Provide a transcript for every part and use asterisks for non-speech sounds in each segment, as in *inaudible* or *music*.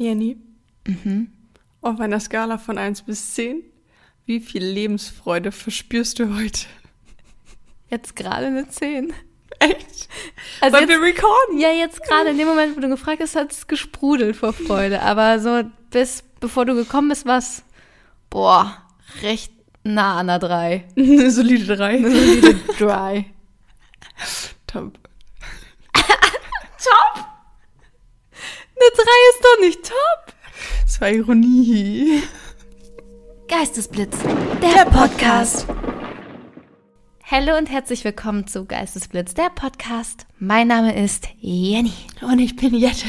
Jenny, Mhm. auf einer Skala von 1 bis 10, wie viel Lebensfreude verspürst du heute? Jetzt gerade eine 10. Echt? Also Weil jetzt, wir recorden. ja, jetzt gerade in dem Moment, wo du gefragt hast, hat es gesprudelt vor Freude. Aber so bis, bevor du gekommen bist, was, boah, recht nah an der 3. Eine *laughs* solide 3. Solide Dry. Top. Top! Eine 3 ist doch nicht top. Das war Ironie. Geistesblitz, der, Podcast. Hallo und herzlich willkommen zu Geistesblitz, der Podcast. Mein Name ist Jenny. Und ich bin Jette.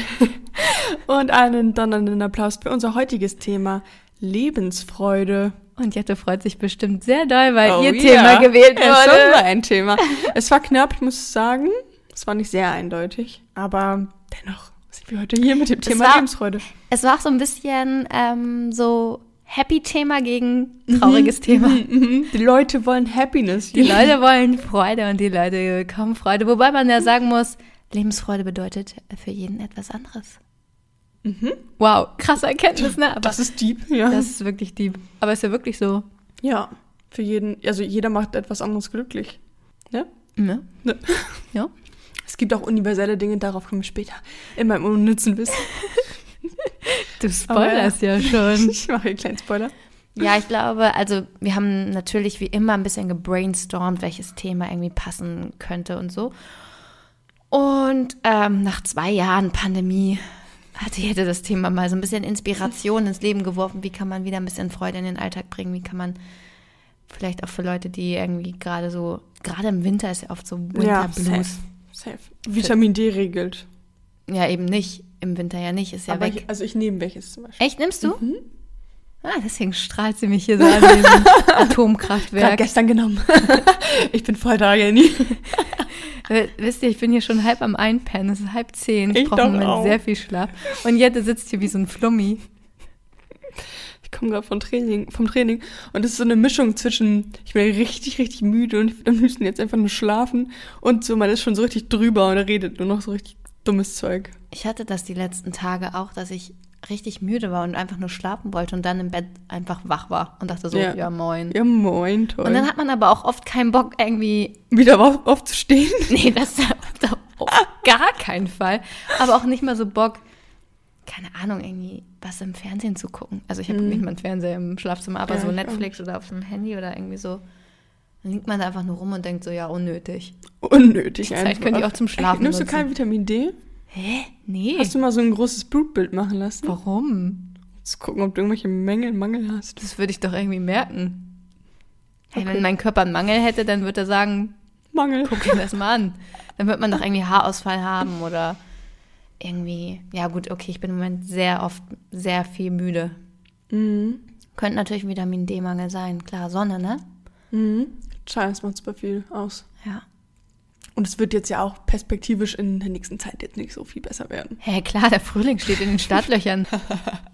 Und einen donnernden Applaus für unser heutiges Thema Lebensfreude. Und Jette freut sich bestimmt sehr doll, weil Oh ihr ja. Thema gewählt Es war wurde. ein Thema. Es war knapp, ich muss sagen. Es war nicht sehr eindeutig. Aber dennoch wir heute hier mit dem Thema war- Lebensfreude. Es war auch so ein bisschen ähm, so Happy-Thema gegen trauriges Thema. Mhm. Die Leute wollen Happiness. Die Leute wollen Freude und die Leute bekommen Freude. Wobei man ja sagen muss, Lebensfreude bedeutet für jeden etwas anderes. Wow, krasse Erkenntnis, ne? Aber Das ist deep, ja. das ist wirklich deep. Aber ist ja wirklich so. ja, für jeden, also jeder macht etwas anderes glücklich. Ne? Ne? Ne? Ja. Es gibt auch universelle Dinge, darauf kommen wir später in meinem unnützen Wissen. *laughs* Du spoilerst ja schon. *laughs* Ich mache einen kleinen Spoiler. Ja, ich glaube, also wir haben natürlich wie immer ein bisschen gebrainstormt, welches Thema irgendwie passen könnte und so. Und ähm, nach zwei Jahren Pandemie hatte hätte das Thema mal so ein bisschen Inspiration ins Leben geworfen. Wie kann man wieder ein bisschen Freude in den Alltag bringen? Wie kann man vielleicht auch für Leute, die irgendwie gerade so, gerade im Winter ist ja oft so Winter Blues. Safe. Vitamin D regelt. Ja, eben nicht. Im Winter ja nicht, ist ja Aber weg. ich, also ich nehme welches zum Beispiel. Echt, nimmst du? Mhm. Ah, deswegen strahlt sie mich hier so an diesem *laughs* Atomkraftwerk. gestern genommen. *laughs* ich bin voll da, Jenny. Wisst ihr, ich bin hier schon halb am Einpennen. Es ist halb zehn. Ich, Ich brauche sehr viel Schlaf. Und Jette sitzt hier wie so ein Flummi. Ich komme gerade vom Training, vom Training und es ist so eine Mischung zwischen, ich bin richtig, richtig müde und ich will am liebsten jetzt einfach nur schlafen und so, man ist schon so richtig drüber und er redet nur noch so richtig dummes Zeug. Ich hatte das die letzten Tage auch, dass ich richtig müde war und einfach nur schlafen wollte und dann im Bett einfach wach war und dachte so, ja, Ja. moin. Ja, moin, toll. Und dann hat man aber auch oft keinen Bock irgendwie, wieder auf, aufzustehen. *laughs* nee, das auf gar keinen Fall, aber auch nicht mal so Bock, keine Ahnung, irgendwie was im Fernsehen zu gucken. Also ich habe nicht mal einen Fernseher im Schlafzimmer, aber Ja, so ich Netflix oder auf dem Handy oder irgendwie so. Dann liegt man da einfach nur rum und denkt so, ja, unnötig. Unnötig Die Zeit einfach. könnt ihr auch zum Schlafen Nimmst du nutzen. kein Vitamin D? Hä? Nee. Hast du mal so ein großes Blutbild machen lassen? Warum? Zu gucken, ob du irgendwelche Mängel, Mangel hast. Das würde ich doch irgendwie merken. Hey, Okay. Wenn mein Körper einen Mangel hätte, dann würde er sagen, Mangel. guck dir das mal an. Dann wird man doch *laughs* irgendwie Haarausfall haben oder irgendwie, ja gut, okay, ich bin im Moment sehr oft sehr viel müde. Mhm. Könnte natürlich Vitamin D-Mangel sein. Klar, Sonne, ne? Mhm. Scheiß macht super viel aus. Ja. Und es wird jetzt ja auch perspektivisch in der nächsten Zeit jetzt nicht so viel besser werden. Hä, klar, der Frühling steht in den Startlöchern. *laughs*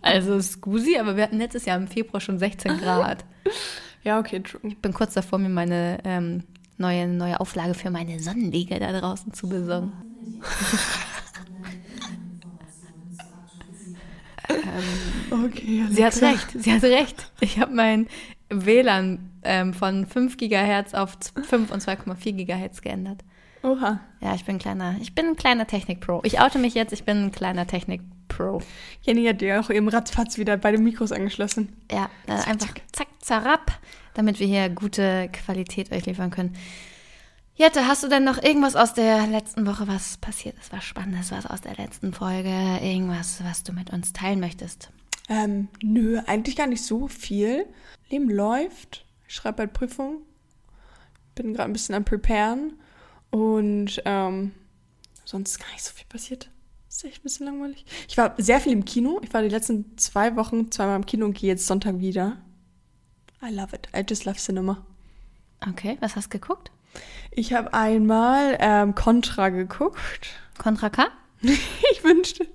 Also Scusi, aber wir hatten letztes Jahr im Februar schon 16 Grad. *laughs* Ja, okay, true. Ich bin kurz davor, mir meine ähm, neue, neue Auflage für meine Sonnenliege da draußen zu besorgen. *laughs* Okay, Sie hat Alexa. recht, sie hat recht. Ich habe mein WLAN ähm, von 5 Gigahertz auf 5 und 2,4 Gigahertz geändert. Oha. Ja, ich bin ein kleiner, ich bin ein kleiner Technik-Pro. Ich oute mich jetzt, ich bin ein kleiner Technik-Pro. Jenny hat dir auch eben ratzfatz wieder beide Mikros angeschlossen. Ja, äh, einfach zack, zarab, damit wir hier gute Qualität euch liefern können. Jette, hast du denn noch irgendwas aus der letzten Woche, was passiert ist, was Spannendes, was aus der letzten Folge, irgendwas, was du mit uns teilen möchtest? Ähm, nö, eigentlich gar nicht so viel. Leben läuft. Ich schreibe bald Prüfung. Bin gerade ein bisschen am Preparen. Und ähm, sonst ist gar nicht so viel passiert. Ist echt ein bisschen langweilig. Ich war sehr viel im Kino. Ich war die letzten zwei Wochen zweimal im Kino und gehe jetzt Sonntag wieder. I love it. I just love Cinema. Okay, was hast du geguckt? Ich habe einmal ähm, Contra geguckt. Contra K? *laughs* Ich wünschte.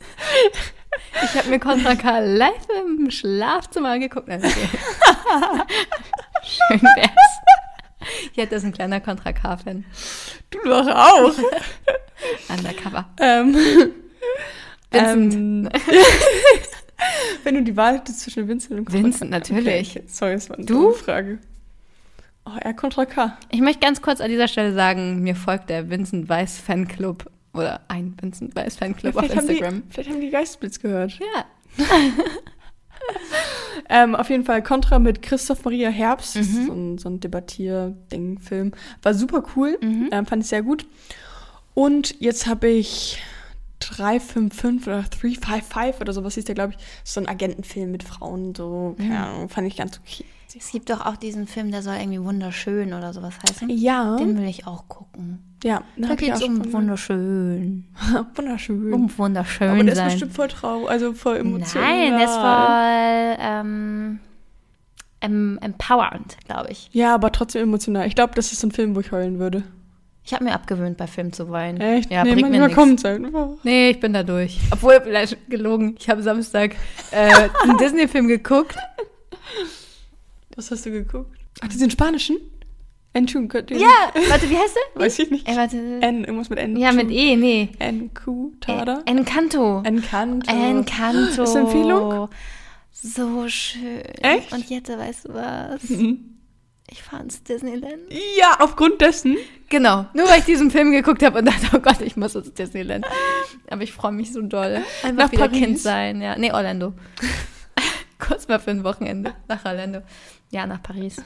Ich habe mir Contra K live im Schlafzimmer angeguckt. Nein, okay. *laughs* Schön wär's. Jette ist ein kleiner Contra K-Fan. Du doch auch. *laughs* Undercover. ähm, Vincent. ähm, Wenn du die Wahl hättest zwischen Vincent und Contra Vincent, natürlich. Okay. Sorry, das war eine Du? dumme Frage. Oh, er Contra K. Ich möchte ganz kurz an dieser Stelle sagen, mir folgt der Vincent Weiss Fanclub oder ein Vincent Weiss Fanclub auf vielleicht, haben die, Instagram. vielleicht haben die Geistblitz gehört. Ja. *laughs* Ähm, auf jeden Fall Contra mit Christoph Maria Herbst. Das ist Mhm. So ein, so ein Debattier-Ding-Film. War super cool. Mhm. Ähm, fand ich sehr gut. Und jetzt habe ich 355 oder 355 oder sowas hieß der, glaube ich. So ein Agentenfilm mit Frauen. So, keine Mhm. Ahnung, fand ich ganz okay. Es gibt doch auch diesen Film, der soll irgendwie wunderschön oder sowas heißen. Ja, Den will ich auch gucken. ja. Da geht es um wunderschön. *laughs* Wunderschön. Um wunderschön Aber der ist sein. bestimmt voll traurig, also voll emotional. Nein, der ist voll ähm, em empowernd, glaube ich. Ja, aber trotzdem emotional. Ich glaube, das ist so ein Film, wo ich heulen würde. Ich habe mir abgewöhnt, bei Filmen zu weinen. Echt? Ja, nee, bringt mir nichts. kommt's einfach. Nee, ich bin da durch. Obwohl, vielleicht gelogen. Ich habe Samstag äh, einen *laughs* Disney-Film geguckt. Was hast du geguckt? Ach, diesen spanischen? Enchun, könnt ihr- Ja, warte, wie heißt der? *laughs* Weiß ich nicht. Äh, warte. N, irgendwas mit N. Ja, mit E, nee. NQ, Tada? Äh, Encanto. Encanto. Encanto. Ist Empfehlung? So schön. Echt? Und Jette, weißt du was? Mhm. Ich fahre ins Disneyland. Ja, aufgrund dessen. Genau. Nur weil ich diesen Film geguckt habe und dachte, oh Gott, ich muss ins Disneyland. Aber ich freue mich so doll. Einfach Nach wieder Paris? Kind sein. Ja. Nee, Orlando. *laughs* Kurz mal für ein Wochenende nach Orlando. Ja, nach Paris.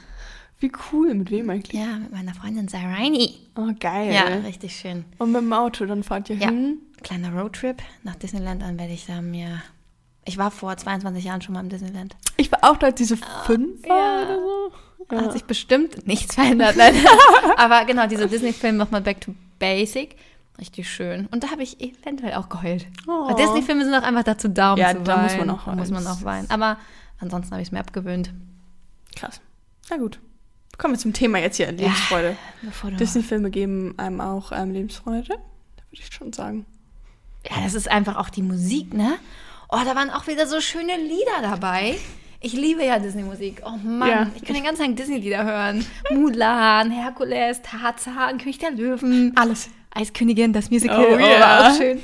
Wie cool, mit wem eigentlich? Ja, mit meiner Freundin Saraini. Oh, geil. Ja, richtig schön. Und mit dem Auto, dann fahrt ihr Ja. hin. Kleiner Roadtrip nach Disneyland, dann werde ich da mir. Ich war vor 22 Jahren schon mal im Disneyland. Ich war auch da, diese fünf war ja. oder so. Ja. Hat sich bestimmt nichts verändert. *laughs* Aber genau, dieser Disney-Film nochmal Back to Basic. Richtig schön. Und da habe ich eventuell auch geheult. Oh. Disney-Filme sind auch einfach dazu da, um Ja, zu da weinen. muss man auch Da muss man auch weinen. Aber ansonsten habe ich es mir abgewöhnt. Krass. Na gut. Kommen wir zum Thema jetzt hier, Lebensfreude. Du Disney-Filme geben einem auch ähm, Lebensfreude. Da würde ich schon sagen. Ja, das ist einfach auch die Musik, ne? Oh, da waren auch wieder so schöne Lieder dabei. Ich liebe ja Disney-Musik. Oh Mann, Ja. ich kann den ganzen Tag Disney-Lieder hören. Mulan, Herkules, Tarzan, König der Löwen, Alles. Eiskönigin, das Musical. Oh, Oh, ja. war auch schön.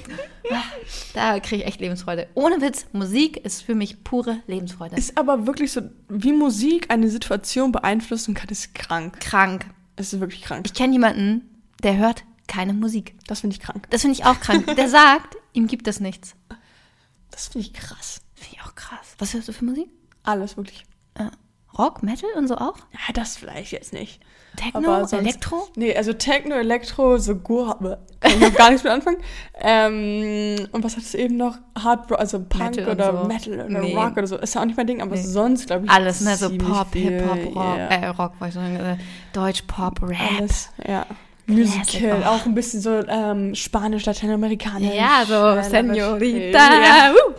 Da kriege ich echt Lebensfreude. Ohne Witz, Musik ist für mich pure Lebensfreude. Ist aber wirklich so, wie Musik eine Situation beeinflussen kann, ist krank. krank. Es ist wirklich krank. Ich kenne jemanden, der hört keine Musik. Das finde ich krank. Das finde ich auch krank. Der sagt, ihm gibt es nichts. Das finde ich krass. Finde ich auch krass. Was hörst du für Musik? Alles wirklich. Äh, Rock, Metal und so auch? Ja, das vielleicht jetzt nicht. Techno, sonst- Elektro? Nee, also Techno, Elektro, so Gur, kann ich gar nichts mit anfangen. *laughs* Ähm, und was hat es eben noch? Hard, also Punk Metal oder so. Metal oder Nee. Rock oder so. Ist ja auch nicht mein Ding, aber Nee. sonst glaube ich. Alles, ne? So Pop, Hip-Hop, Rock, ja. äh, Rock, wollte ich sagen, äh, Deutsch, Pop, Rap. Alles, ja. Musical, oh. auch ein bisschen so ähm, Spanisch, Lateinamerikanisch. Ja, so Senorita. Ja. Uh.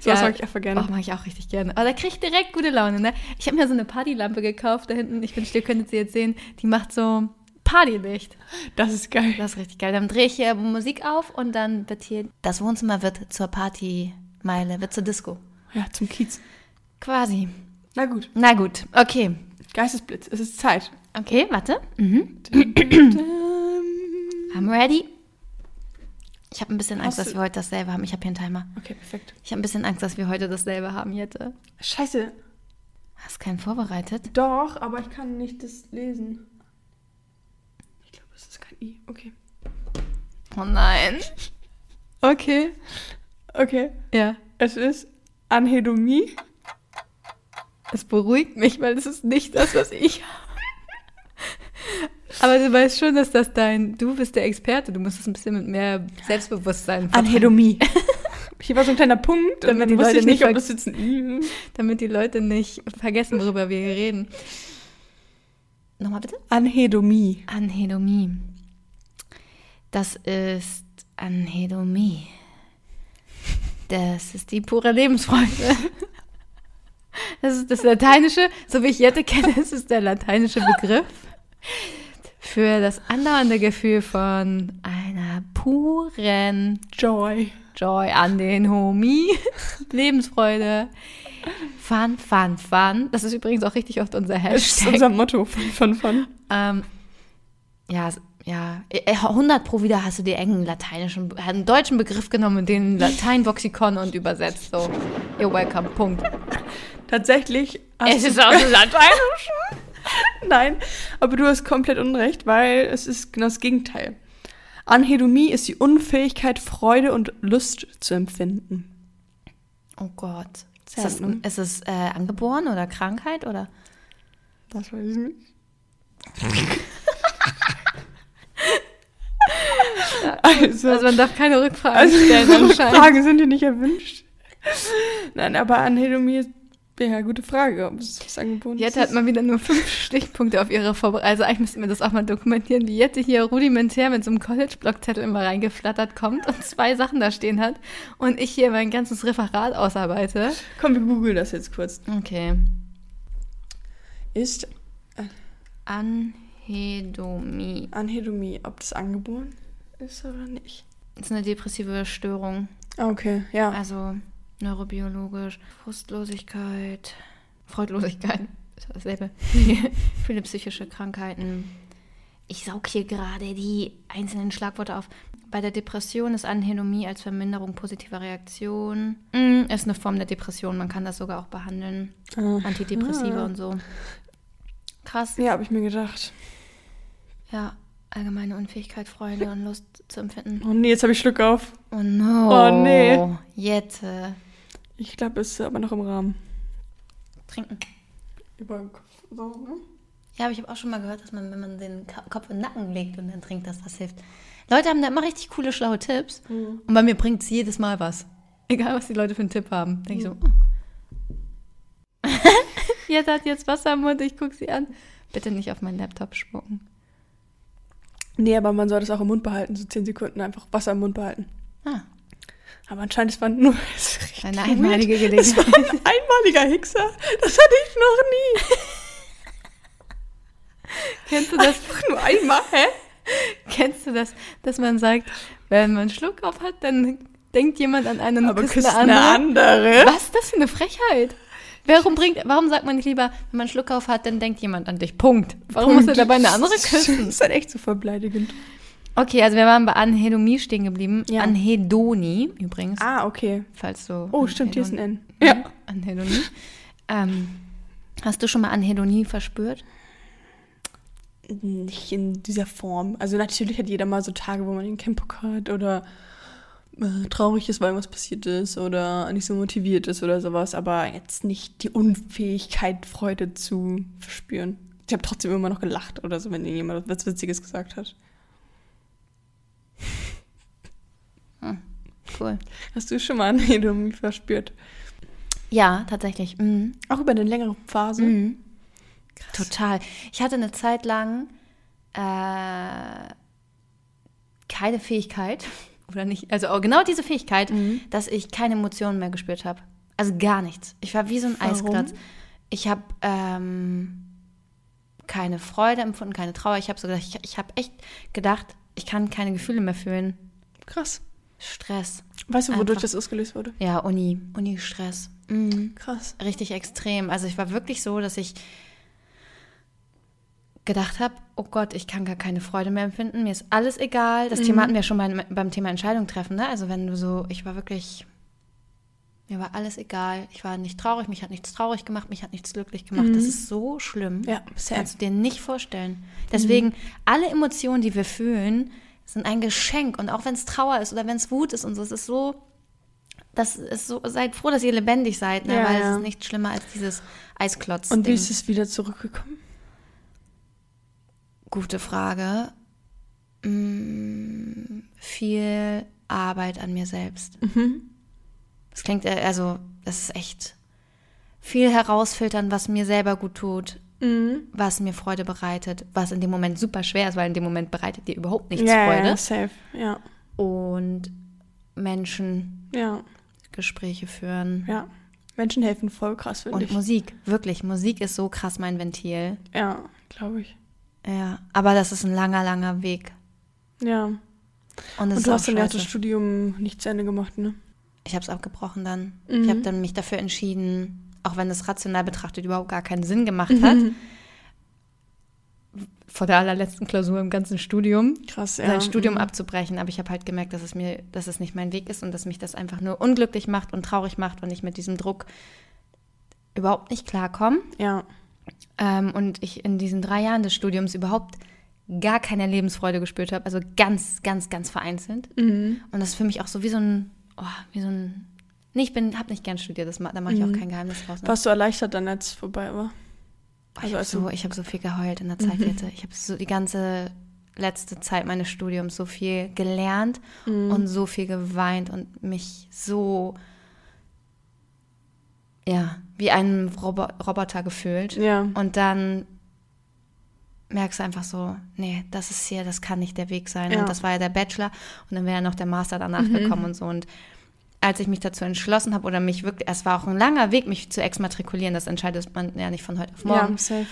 So Ja. was mag ich einfach gerne. Oh, mag ich auch richtig gerne. Aber da kriege ich direkt gute Laune, ne? Ich habe mir so eine Partylampe gekauft da hinten. Ich wünschte, ihr könntet sie jetzt sehen. Die macht so Partylicht. Das ist geil. Das ist richtig geil. Dann drehe ich hier Musik auf und dann wird hier, das Wohnzimmer wird zur Partymeile, wird zur Disco. Ja, zum Kiez. Quasi. Na gut. Na gut, okay. Geistesblitz, es ist Zeit. Okay, warte. Mhm. *clears throat* I'm ready. Ich habe ein bisschen Angst, dass wir heute dasselbe haben. Ich habe hier einen Timer. Okay, perfekt. Ich habe ein bisschen Angst, dass wir heute dasselbe haben, Jette. Scheiße. Hast keinen vorbereitet? Doch, aber ich kann nicht das lesen. Ich glaube, es ist kein I. Okay. Oh nein. Okay. Okay. Ja. Es ist Anhedomie. Es beruhigt mich, weil es ist nicht das, was ich habe. Aber du weißt schon, dass das dein, du bist der Experte, du musst es ein bisschen mit mehr Selbstbewusstsein verpacken, Anhedomie. *laughs* Hier war so ein kleiner Punkt, Damit und dann die wusste Leute ich nicht, ob das jetzt ein I ist. damit die Leute nicht vergessen, worüber wir hier reden. Nochmal bitte? Anhedomie. Anhedomie. Das ist Anhedomie. Das ist die pure Lebensfreude. Das ist das Lateinische, so wie ich Jette kenne, ist es der lateinische Begriff für das andauernde Gefühl von einer puren Joy. Joy an den Homie, *laughs* Lebensfreude, Fun, Fun, Fun. Das ist übrigens auch richtig oft unser Das ist Hashtag. unser Motto von, von, von. Ähm, ja, ja, äh, 100 pro wieder hast du dir engen lateinischen, einen deutschen Begriff genommen, den Lateinvoxikon und übersetzt. So, you're welcome, Punkt. Tatsächlich. Es ist aus dem *laughs* Lateinischen. *laughs* Nein, aber du hast komplett unrecht, weil es ist genau das Gegenteil. Anhedomie ist die Unfähigkeit, Freude und Lust zu empfinden. Oh Gott. Ist das, ne? ist es äh, angeboren oder Krankheit oder? Das weiß ich nicht. *laughs* also, Also man darf keine Rückfragen also stellen *laughs* anscheinend. Fragen sind dir nicht erwünscht. Nein, aber Anhedomie ist ja gute Frage, ob es was angeboten Jette hat mal wieder nur fünf *laughs* Stichpunkte auf ihre Vorbereitung. Also eigentlich müssten wir das auch mal dokumentieren, wie Jette hier rudimentär mit so einem College-Blockzettel immer reingeflattert kommt und zwei Sachen da stehen hat und ich hier mein ganzes Referat ausarbeite. Komm, wir googeln das jetzt kurz. Okay. Ist Anhedomie. Anhedomie, ob das angeboren ist oder nicht? Das ist eine depressive Störung. Ah, Okay, ja. Also neurobiologisch. Frustlosigkeit. Freudlosigkeit. Ist dasselbe. *laughs* Viele psychische Krankheiten. Ich saug hier gerade die einzelnen Schlagworte auf. Bei der Depression ist Anhedomie als Verminderung positiver Reaktion. Mm, ist eine Form der Depression. Man kann das sogar auch behandeln. Ah. Antidepressiva und so. Krass. Ja, habe ich mir gedacht. Ja, allgemeine Unfähigkeit, Freude und Lust zu empfinden. Oh nee, jetzt habe ich Schluck auf. Oh no. Oh, nee. Jette. Ich glaube, es ist aber noch im Rahmen. Trinken. Über den Kopf. So, ne? Ja, aber ich habe auch schon mal gehört, dass man, wenn man den Kopf in den Nacken legt und dann trinkt, dass das hilft. Leute haben da immer richtig coole, schlaue Tipps. Und bei mir bringt es jedes Mal was. Egal, was die Leute für einen Tipp haben. Denke ich so. oh. *laughs* jetzt hat jetzt Wasser im Mund, ich gucke sie an. Bitte nicht auf meinen Laptop spucken. Nee, aber man soll das auch im Mund behalten, so 10 Sekunden einfach Wasser im Mund behalten. Ah, Aber anscheinend, es war nur *laughs* es weird. einmalige Es war Gelegenheit. ein *laughs* einmaliger Hickser. Das hatte ich noch nie. *laughs* Kennst du das? Einfach nur einmal, hä? Kennst du das, dass man sagt, wenn man einen Schluck auf hat, dann denkt jemand an einen und Aber küsst eine andere? Was ist das für eine Frechheit? Warum, bringt, warum sagt man nicht lieber, wenn man einen Schluck auf hat, dann denkt jemand an dich? Punkt. Warum muss er dabei eine andere Das küssen? ist halt echt so verbleidigend. Okay, also wir waren bei Anhedomie stehen geblieben. Ja. Anhedonie übrigens, Ah, okay. falls du... Oh, stimmt, hier ist ein N. Ja. *laughs* Anhedonie. ähm, hast du schon mal Anhedonie verspürt? Nicht in dieser Form. Also natürlich hat jeder mal so Tage, wo man den Campock hat oder äh, traurig ist, weil irgendwas passiert ist oder nicht so motiviert ist oder sowas, aber jetzt nicht die Unfähigkeit, Freude zu verspüren. Ich habe trotzdem immer noch gelacht oder so, wenn jemand was Witziges gesagt hat. Cool. Hast du schon mal eine Hedomie verspürt? Ja, tatsächlich. Mhm. Auch über eine längere Phase? Mhm. Total. Ich hatte eine Zeit lang äh, keine Fähigkeit, *laughs* oder nicht, also genau diese Fähigkeit, Mhm. dass ich keine Emotionen mehr gespürt habe. Also gar nichts. Ich war wie so ein Warum? Eisklotz. Ich habe ähm, keine Freude empfunden, keine Trauer. Ich habe so gedacht, ich, ich habe echt gedacht, ich kann keine Gefühle mehr fühlen. Krass. Stress. Weißt du, wodurch Einfach. das ausgelöst wurde? Ja, Uni, Uni-Stress. Mhm. Krass. richtig extrem. Also ich war wirklich so, dass ich gedacht habe, oh Gott, ich kann gar keine Freude mehr empfinden, mir ist alles egal. Das Thema hatten wir schon beim, beim Thema Entscheidung treffen, ne? Also wenn du so, ich war wirklich, mir war alles egal. Ich war nicht traurig, mich hat nichts traurig gemacht, mich hat nichts glücklich gemacht. Das ist so schlimm. Ja, safe. Kannst du dir nicht vorstellen. Deswegen, alle Emotionen, die wir fühlen, sind ein Geschenk. Und auch wenn es Trauer ist oder wenn es Wut ist und so, es ist so, das ist so, seid froh, dass ihr lebendig seid, ne? Ja, weil ja. es ist nicht schlimmer als dieses Eisklotz. Und wie ist es wieder zurückgekommen? Gute Frage. Mm, viel Arbeit an mir selbst. Das klingt, äh, also, das ist echt viel herausfiltern, was mir selber gut tut, Mhm. was mir Freude bereitet, was in dem Moment super schwer ist, weil in dem Moment bereitet dir überhaupt nichts ja, Freude. ja, safe. Ja, Und Menschen, ja, Gespräche führen. ja. Menschen helfen voll krass, finde Und ich. Musik, wirklich. Musik ist so krass mein Ventil. Ja, glaube ich. Ja, aber das ist ein langer, langer Weg. Ja. Und, Und du hast dann ja das. Studium nicht zu Ende gemacht, ne? Ich habe es abgebrochen dann. Mhm. Ich habe dann mich dafür entschieden, auch wenn es rational betrachtet überhaupt gar keinen Sinn gemacht hat. vor der allerletzten Klausur im ganzen Studium Krass, ja. sein Studium Mhm. abzubrechen. Aber ich habe halt gemerkt, dass es mir, dass es nicht mein Weg ist und dass mich das einfach nur unglücklich macht und traurig macht und ich mit diesem Druck überhaupt nicht klarkomme. Ja. Ähm, und ich in diesen drei Jahren des Studiums überhaupt gar keine Lebensfreude gespürt habe. Also ganz, ganz, ganz vereinzelt. Mhm. Und das ist für mich auch so wie so ein, oh, wie so ein, nee, ich bin, habe nicht gern studiert, das, da mache ich Mhm. auch kein Geheimnis draus. Ne? Warst du erleichtert dann, als es vorbei war? Oh, ich also habe so, ich hab so viel geheult in der Zeitkette. Ich habe so die ganze letzte Zeit meines Studiums so viel gelernt Mhm. und so viel geweint und mich so, ja, wie ein Robo Roboter gefühlt. Ja. Und dann merkst du einfach so, nee, das ist hier, das kann nicht der Weg sein. Ja. Und das war ja der Bachelor und dann wäre ja noch der Master danach Mhm. gekommen und so. Und als ich mich dazu entschlossen habe oder mich wirklich, es war auch ein langer Weg, mich zu exmatrikulieren, das entscheidet man ja nicht von heute auf morgen. Ja, safe.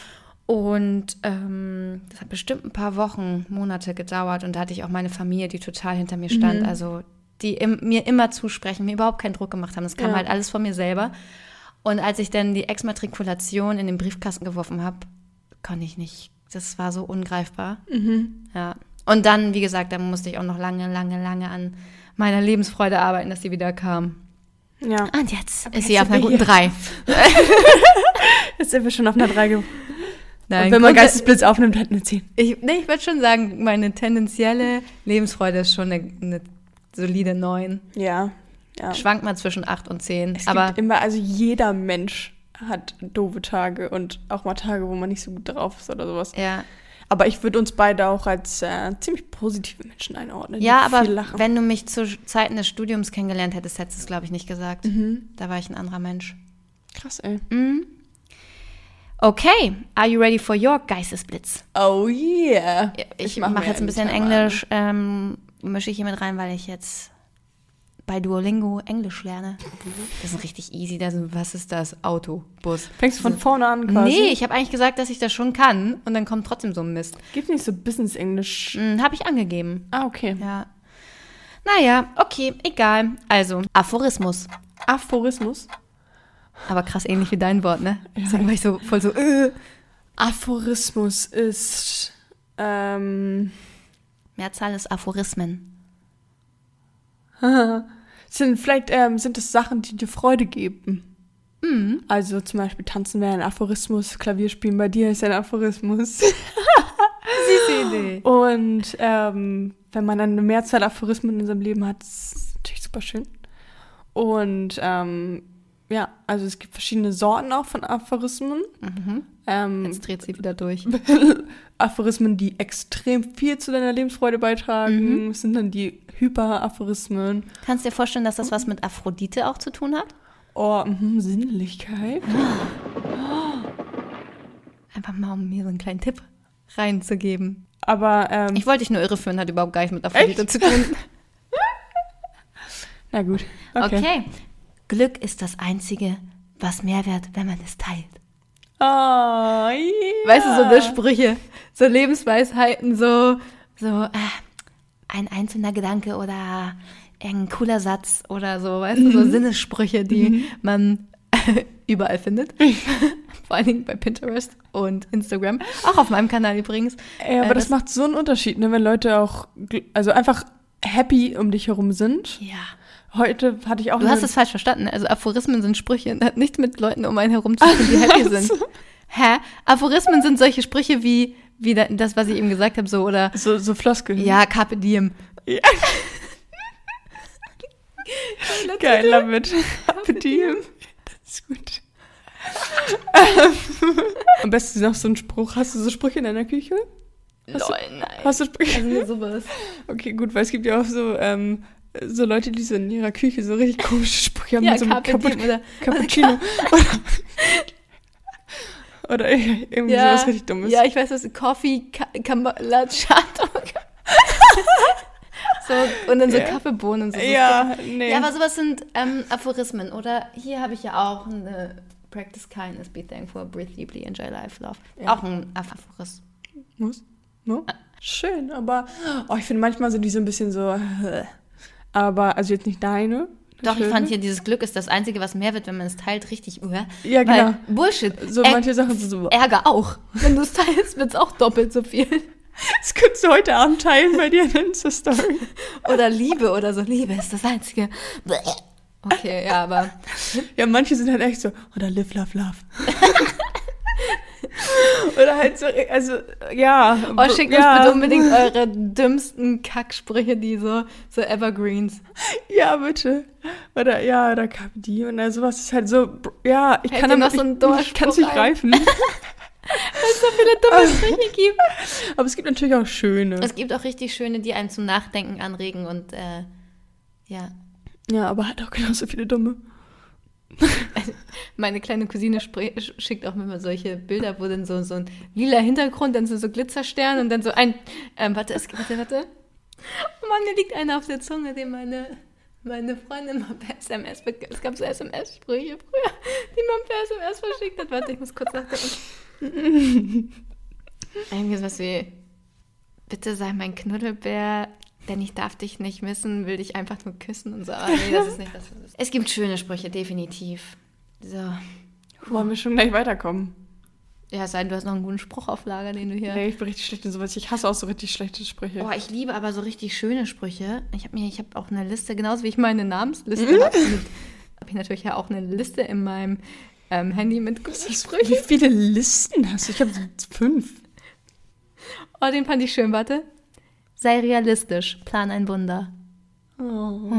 Und ähm, das hat bestimmt ein paar Wochen, Monate gedauert und da hatte ich auch meine Familie, die total hinter mir stand, Mhm. also die im, mir immer zusprechen, mir überhaupt keinen Druck gemacht haben. Das kam Ja. halt alles von mir selber. Und als ich dann die Exmatrikulation in den Briefkasten geworfen habe, konnte ich nicht. Das war so ungreifbar. Mhm. Ja. Und dann, wie gesagt, dann musste ich auch noch lange, lange, lange an meiner Lebensfreude arbeiten, dass sie wieder kam. Ja. Und jetzt Aber ist jetzt sie auf einer guten hier. Drei. *laughs* Jetzt sind wir schon auf einer 3 geworden. Nein, Und wenn man Geistesblitz aufnimmt, halt eine 10. Ich, nee, ich würde schon sagen, meine tendenzielle Lebensfreude ist schon eine, eine solide 9. Ja. ja. Schwankt mal zwischen 8 und 10. Es aber gibt immer, also jeder Mensch hat doofe Tage und auch mal Tage, wo man nicht so gut drauf ist oder sowas. ja, Aber ich würde uns beide auch als äh, ziemlich positive Menschen einordnen. ja aber wenn du mich zu Zeiten des Studiums kennengelernt hättest, hättest du es, glaube ich, nicht gesagt. Mhm. Da war ich ein anderer Mensch. Krass, ey. Mhm. Okay, are you ready for your Geistesblitz? Oh yeah. Ich, mach mache mir jetzt ein bisschen Englisch, ähm, mische ich hier mit rein, weil ich jetzt bei Duolingo Englisch lerne. Das ist richtig easy. Das, was ist das? Auto, Bus. Fängst du von vorne an quasi? Nee, ich habe eigentlich gesagt, dass ich das schon kann und dann kommt trotzdem so ein Mist. Gibt nicht so Business-Englisch. Hm, habe ich angegeben. Ah, okay. Ja. Naja, okay, egal. Also, Aphorismus. Aphorismus. Aber krass ähnlich wie dein Wort, ne? Ja. Deswegen war ich so voll so, äh. Aphorismus ist ähm, Mehrzahl ist Aphorismen. *laughs* sind vielleicht ähm, sind es Sachen, die dir Freude geben. Mhm. Also zum Beispiel tanzen wäre ein Aphorismus, Klavierspielen bei dir ist ein Aphorismus. Süße Idee. Und ähm, wenn man dann eine Mehrzahl Aphorismen in seinem Leben hat, ist es natürlich super schön. Und ähm, ja, also es gibt verschiedene Sorten auch von Aphorismen. Mhm. Ähm, Jetzt dreht sie wieder durch. *laughs* Aphorismen, die extrem viel zu deiner Lebensfreude beitragen, Mhm. Sind dann die Hyper-Aphorismen. Kannst du dir vorstellen, dass das was mit Aphrodite auch zu tun hat? Oh, mhm, Sinnlichkeit. *gasps* Einfach mal, um mir so einen kleinen Tipp reinzugeben. Aber, ähm, Ich wollte dich nur irreführen, hat überhaupt gar nichts mit Aphrodite Echt? zu tun. *laughs* na gut. Okay. Okay. Glück ist das Einzige, was mehr wert, wenn man es teilt. Oh, yeah. Weißt du, so eine Sprüche, so Lebensweisheiten, so, so, äh, ein einzelner Gedanke oder ein cooler Satz oder so, weißt du, so Sinnessprüche, die man *laughs* überall findet. *laughs* Vor allen Dingen bei Pinterest und Instagram. Auch auf meinem Kanal übrigens. Ja, aber Äh, das, das- macht so einen Unterschied, ne, wenn Leute auch, also einfach happy um dich herum sind. Ja. Heute hatte ich auch Du hast es falsch verstanden. Also Aphorismen sind Sprüche und hat nichts mit Leuten um einen herum zu tun, die happy sind. Hä? Aphorismen sind solche Sprüche wie, wie da- das, was ich eben gesagt habe, so oder so, so Floskeln. ja, Carpe Diem. Ja. *laughs* *laughs* Geil, love it. Appetit. Das ist gut. *laughs* Am besten noch so ein Spruch. Hast du so Sprüche in deiner Küche? Hast du- Lol, nein. Hast du Sprüche? Also sowas. Okay, gut, weil es gibt ja auch so, ähm, so Leute, die so in ihrer Küche so richtig komische Sprüche haben. Ja, mit so einem Cappu- oder Cappuccino. oder, oder irgendwie ja, sowas richtig Dummes. Ja, ich weiß was, Coffee, Camalachato. *laughs* so, und dann so Ja. Kaffeebohnen und so. ja, nee. Ja, aber sowas sind ähm, Aphorismen. Oder hier habe ich ja auch eine Practice kindness, be thankful, breathe deeply, enjoy life, love. Ja. Auch ein Aphorismus. Muss? No? Schön, aber oh, ich finde manchmal sind die so ein bisschen so. Aber, also jetzt nicht deine, Doch, ich Schöne? fand hier, dieses Glück ist das Einzige, was mehr wird, wenn man es teilt, richtig. Uh, Ja, genau. Bullshit. So Ä- manche Sachen sind so. Ärger auch. Wenn du es teilst, wird es auch doppelt so viel. *laughs* Das könntest du heute Abend teilen bei dir in Insta-Story. *laughs* Oder Liebe oder so. Liebe ist das Einzige. Okay, ja, aber Ja, manche sind halt echt so, oder live, love, love. *laughs* oder halt so, also, ja. oh, schickt ja. uns bitte unbedingt eure dümmsten Kacksprüche, die so, so Evergreens. Ja, bitte. Oder, ja, da kam die und also sowas ist halt so, ja, ich Fällt kann dir noch damit so ein nicht- dummer ich kann es nicht greifen. *laughs* Weil es so viele dumme *laughs* Sprüche gibt. Aber es gibt natürlich auch schöne. Es gibt auch richtig schöne, die einen zum Nachdenken anregen und äh, ja. Ja, aber halt auch genauso viele dumme. *laughs* Meine kleine Cousine schickt auch immer solche Bilder, wo dann so, so ein lila Hintergrund, dann so, so Glitzerstern und dann so ein. Ähm, warte, es, warte, warte. Oh Mann, mir liegt einer auf der Zunge, den meine, meine Freundin mal per SMS. Es gab so SMS-Sprüche früher, die man per SMS verschickt hat. Warte, ich muss kurz nachdenken. *laughs* Eigentlich was wie: Bitte sei mein Knuddelbär, denn ich darf dich nicht missen, will dich einfach nur küssen und so. Aber nee, das ist nicht das. was es- Es gibt schöne Sprüche, definitiv. So. Wollen wir schon gleich weiterkommen? Ja, es sei denn, du hast noch einen guten Spruch auf Lager, den du hier. Nee, ich bin richtig schlecht in sowas. Ich hasse auch so richtig schlechte Sprüche. Oh, ich liebe aber so richtig schöne Sprüche. Ich habe mir, ich habe auch eine Liste, genauso wie ich meine Namensliste Mhm. habe. Habe ich natürlich ja auch eine Liste in meinem ähm, Handy mit guten Wie Sprüchen. viele Listen hast du? Ich habe fünf. Oh, den fand ich schön. Warte. Sei realistisch. Plan ein Wunder. Oh.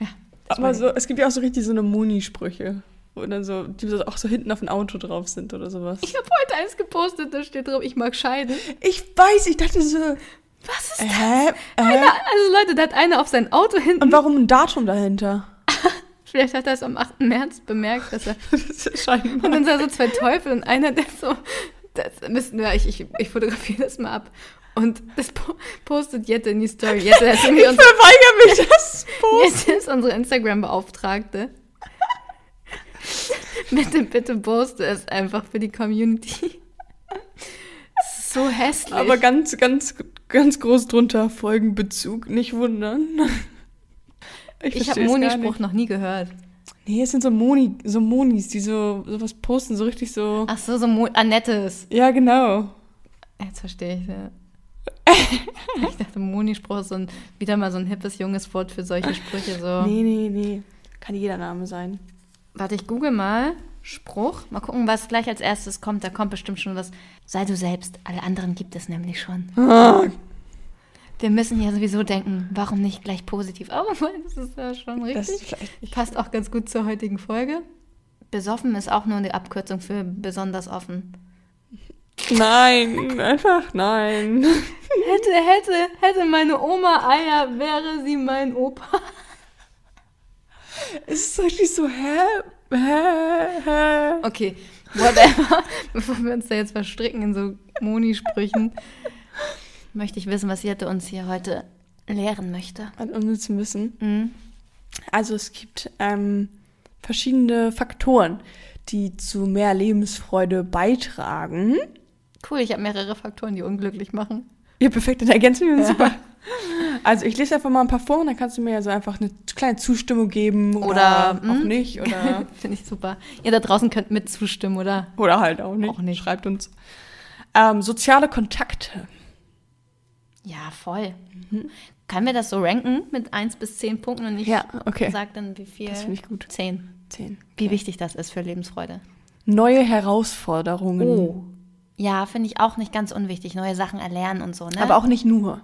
Ja. Aber so, es gibt ja auch so richtig so eine Moni-Sprüche. Wo dann so, die so auch so hinten auf dem Auto drauf sind oder sowas. Ich habe heute eins gepostet, da steht drauf, ich mag scheiden. Ich weiß, ich dachte so, Was ist hä? Einer, Äh? also Leute, da hat einer auf sein Auto hinten. Und warum ein Datum dahinter? *laughs* Vielleicht hat er es am 8. März bemerkt, dass er *laughs* Das ist Und scheinbar. dann sind so zwei Teufel und einer, der so, das müssen wir, ich, ich, ich fotografiere das mal ab. Und das po postet Jette in die Story. *laughs* Jette ist, irgendwie Ich unsere, verweigere mich das. Jette ist unsere Instagram-Beauftragte. *laughs* bitte, bitte poste es einfach für die Community. So hässlich. Aber ganz, ganz, ganz groß drunter Folgenbezug. Nicht wundern. ich habe versteh's gar Moni-Spruch noch nie gehört. Nee, es sind so Moni, so Monis, die so sowas posten, so richtig so. Ach so, so Mo Annettes. Ja, genau. Jetzt verstehe ich, ja. Ich dachte, Moni-Spruch ist so ein, wieder mal so ein hippes, junges Wort für solche Sprüche. So. *laughs* Nee, nee, nee. Kann jeder Name sein. Warte, ich google mal Spruch. Mal gucken, was gleich als erstes kommt. Da kommt bestimmt schon was. Sei du selbst. Alle anderen gibt es nämlich schon. Ah, Wir müssen ja sowieso denken, warum nicht gleich positiv? Aber *laughs* das ist ja schon richtig. Passt auch ganz gut zur heutigen Folge. Besoffen ist auch nur eine Abkürzung für besonders offen. Nein, einfach nein. Hätte, hätte, hätte meine Oma Eier, wäre sie mein Opa. Es ist richtig so, hä? Hä? Hä? Okay, whatever. *laughs* Bevor wir uns da jetzt verstricken in so Moni-Sprüchen, möchte ich wissen, was Jette uns hier heute lehren möchte. An unnützem Wissen. Mhm. Also es gibt ähm, verschiedene Faktoren, die zu mehr Lebensfreude beitragen. Cool, ich habe mehrere Faktoren, die unglücklich machen. Ja, perfekt, dann ergänzen wir uns Ja. super. Also ich lese einfach mal ein paar vor und dann kannst du mir ja so einfach eine kleine Zustimmung geben oder, Oder, auch hm? nicht oder, *laughs* Finde ich super. Ihr da draußen könnt mit zustimmen, oder? oder halt auch nicht. Auch nicht. Schreibt uns. Ähm, soziale Kontakte. Ja, voll. Können wir das so ranken mit 1 bis 10 Punkten und ich Ja, okay. sag dann, wie viel? Das finde ich gut. 10. Zehn. Wie wichtig das ist für Lebensfreude. Neue Herausforderungen. Oh. Ja, finde ich auch nicht ganz unwichtig. Neue Sachen erlernen und so, ne? Aber auch nicht nur.